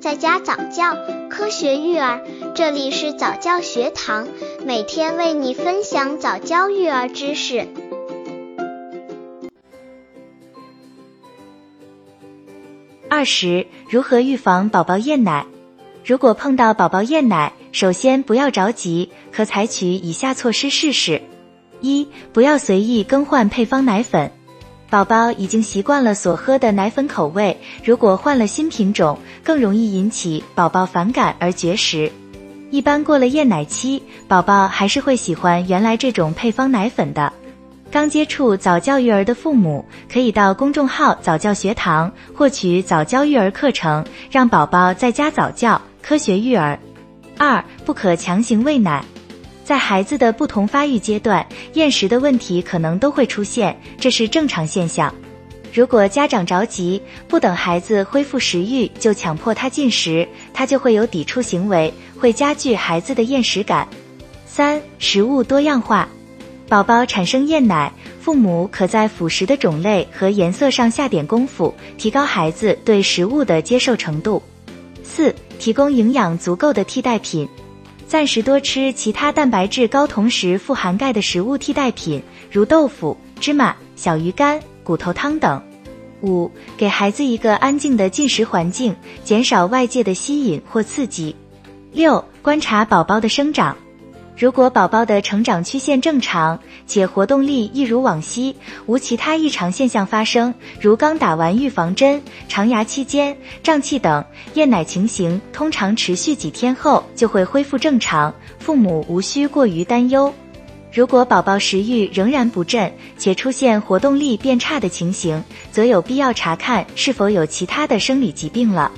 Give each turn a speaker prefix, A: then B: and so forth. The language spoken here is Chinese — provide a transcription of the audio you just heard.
A: 在家早教，科学育儿，这里是早教学堂，每天为你分享早教育儿知识。
B: 二十，如何预防宝宝厌奶？如果碰到宝宝厌奶，首先不要着急，可采取以下措施试试：一、不要随意更换配方奶粉。宝宝已经习惯了所喝的奶粉口味，如果换了新品种，更容易引起宝宝反感而绝食。一般过了厌奶期，宝宝还是会喜欢原来这种配方奶粉的。刚接触早教育儿的父母，可以到公众号早教学堂获取早教育儿课程，让宝宝在家早教，科学育儿。二，不可强行喂奶。在孩子的不同发育阶段，厌食的问题可能都会出现，这是正常现象。如果家长着急，不等孩子恢复食欲就强迫他进食，他就会有抵触行为，会加剧孩子的厌食感。三、食物多样化，宝宝产生厌奶，父母可在辅食的种类和颜色上下点功夫，提高孩子对食物的接受程度。四、提供营养足够的替代品。暂时多吃其他蛋白质高、同时富含钙的食物替代品，如豆腐、芝麻、小鱼干、骨头汤等。五、给孩子一个安静的进食环境，减少外界的吸引或刺激。六、观察宝宝的生长。如果宝宝的成长曲线正常，且活动力一如往昔，无其他异常现象发生，如刚打完预防针、长牙期间胀气等，厌奶情形通常持续几天后就会恢复正常，父母无需过于担忧。如果宝宝食欲仍然不振，且出现活动力变差的情形，则有必要查看是否有其他的生理疾病了。